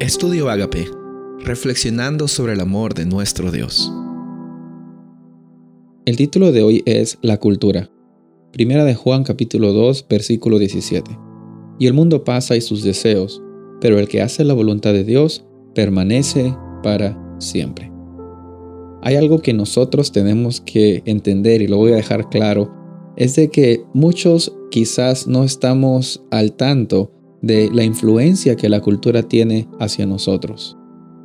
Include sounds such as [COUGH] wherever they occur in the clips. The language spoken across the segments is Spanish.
Estudio Agape, reflexionando sobre el amor de nuestro Dios. El título de hoy es La cultura. Primera de Juan capítulo 2, versículo 17. Y el mundo pasa y sus deseos, pero el que hace la voluntad de Dios permanece para siempre. Hay algo que nosotros tenemos que entender y lo voy a dejar claro, es de que muchos quizás no estamos al tanto de la influencia que la cultura tiene hacia nosotros.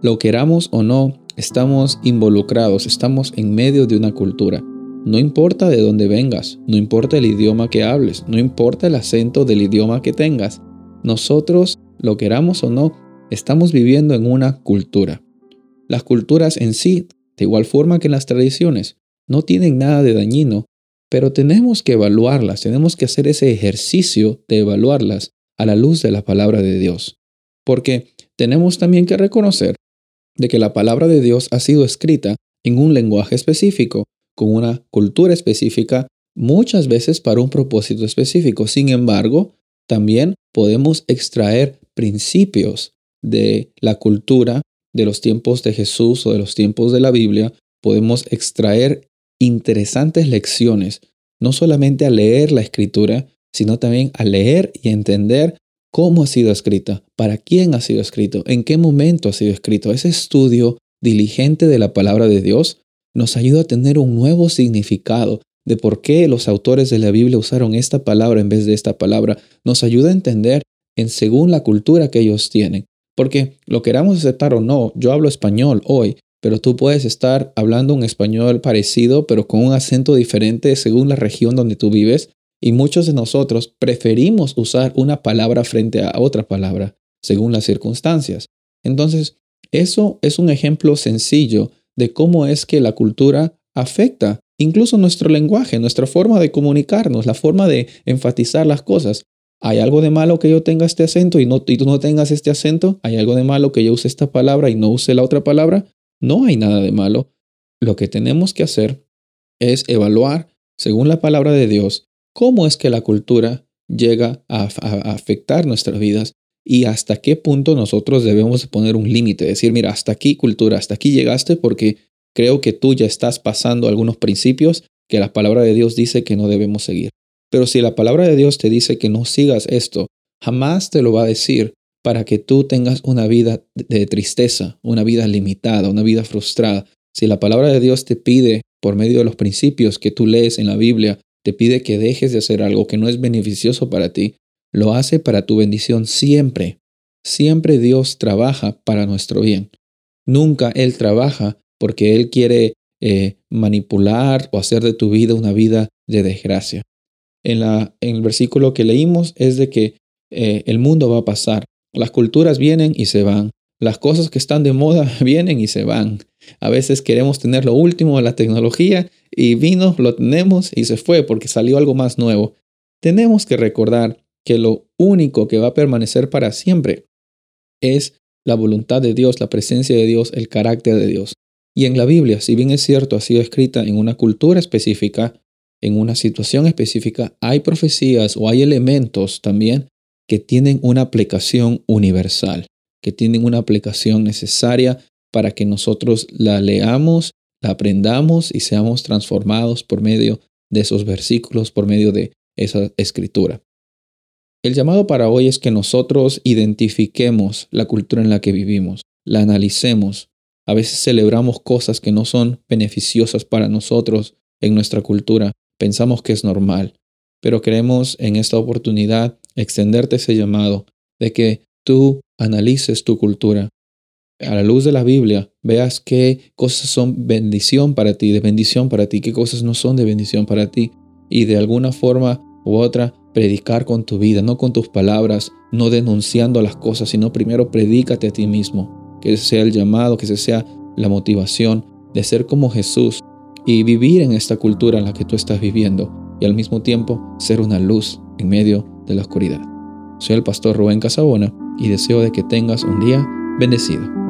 Lo queramos o no, estamos involucrados, estamos en medio de una cultura. No importa de dónde vengas, no importa el idioma que hables, no importa el acento del idioma que tengas, nosotros, lo queramos o no, estamos viviendo en una cultura. Las culturas en sí, de igual forma que las tradiciones, no tienen nada de dañino, pero tenemos que evaluarlas, tenemos que hacer ese ejercicio de evaluarlas a la luz de la palabra de Dios. Porque tenemos también que reconocer de que la palabra de Dios ha sido escrita en un lenguaje específico, con una cultura específica, muchas veces para un propósito específico. Sin embargo, también podemos extraer principios de la cultura de los tiempos de Jesús o de los tiempos de la Biblia. Podemos extraer interesantes lecciones, no solamente a leer la escritura, sino también a leer y entender cómo ha sido escrita, para quién ha sido escrito, en qué momento ha sido escrito. Ese estudio diligente de la palabra de Dios nos ayuda a tener un nuevo significado de por qué los autores de la Biblia usaron esta palabra en vez de esta palabra. Nos ayuda a entender en según la cultura que ellos tienen. Porque lo queramos aceptar o no, yo hablo español hoy, pero tú puedes estar hablando un español parecido, pero con un acento diferente según la región donde tú vives. Y muchos de nosotros preferimos usar una palabra frente a otra palabra, según las circunstancias. Entonces, eso es un ejemplo sencillo de cómo es que la cultura afecta incluso nuestro lenguaje, nuestra forma de comunicarnos, la forma de enfatizar las cosas. ¿Hay algo de malo que yo tenga este acento y, no, y tú no tengas este acento? ¿Hay algo de malo que yo use esta palabra y no use la otra palabra? No hay nada de malo. Lo que tenemos que hacer es evaluar, según la palabra de Dios, cómo es que la cultura llega a, afectar nuestras vidas y hasta qué punto nosotros debemos poner un límite, decir, mira, hasta aquí cultura, hasta aquí llegaste porque creo que tú ya estás pasando algunos principios que la palabra de Dios dice que no debemos seguir. Pero si la palabra de Dios te dice que no sigas esto, jamás te lo va a decir para que tú tengas una vida de tristeza, una vida limitada, una vida frustrada. Si la palabra de Dios te pide, por medio de los principios que tú lees en la Biblia, te pide que dejes de hacer algo que no es beneficioso para ti, lo hace para tu bendición siempre. Siempre Dios trabaja para nuestro bien. Nunca Él trabaja porque Él quiere eh, manipular o hacer de tu vida una vida de desgracia. En, la, en el versículo que leímos es de que eh, el mundo va a pasar. Las culturas vienen y se van. Las cosas que están de moda [LAUGHS] vienen y se van. A veces queremos tener lo último de la tecnología y vino, lo tenemos y se fue porque salió algo más nuevo. Tenemos que recordar que lo único que va a permanecer para siempre es la voluntad de Dios, la presencia de Dios, el carácter de Dios. Y en la Biblia, si bien es cierto, ha sido escrita en una cultura específica, en una situación específica, hay profecías o hay elementos también que tienen una aplicación universal, que tienen una aplicación necesaria para que nosotros la leamos aprendamos y seamos transformados por medio de esos versículos, por medio de esa escritura. El llamado para hoy es que nosotros identifiquemos la cultura en la que vivimos, la analicemos. A veces celebramos cosas que no son beneficiosas para nosotros en nuestra cultura. Pensamos que es normal, pero queremos en esta oportunidad extenderte ese llamado de que tú analices tu cultura, a la luz de la Biblia, veas qué cosas son bendición para ti, de bendición para ti, qué cosas no son de bendición para ti. Y de alguna forma u otra, predicar con tu vida, no con tus palabras, no denunciando las cosas, sino primero predícate a ti mismo. Que ese sea el llamado, que ese sea la motivación de ser como Jesús y vivir en esta cultura en la que tú estás viviendo y al mismo tiempo ser una luz en medio de la oscuridad. Soy el pastor Rubén Casabona y deseo de que tengas un día bendecido.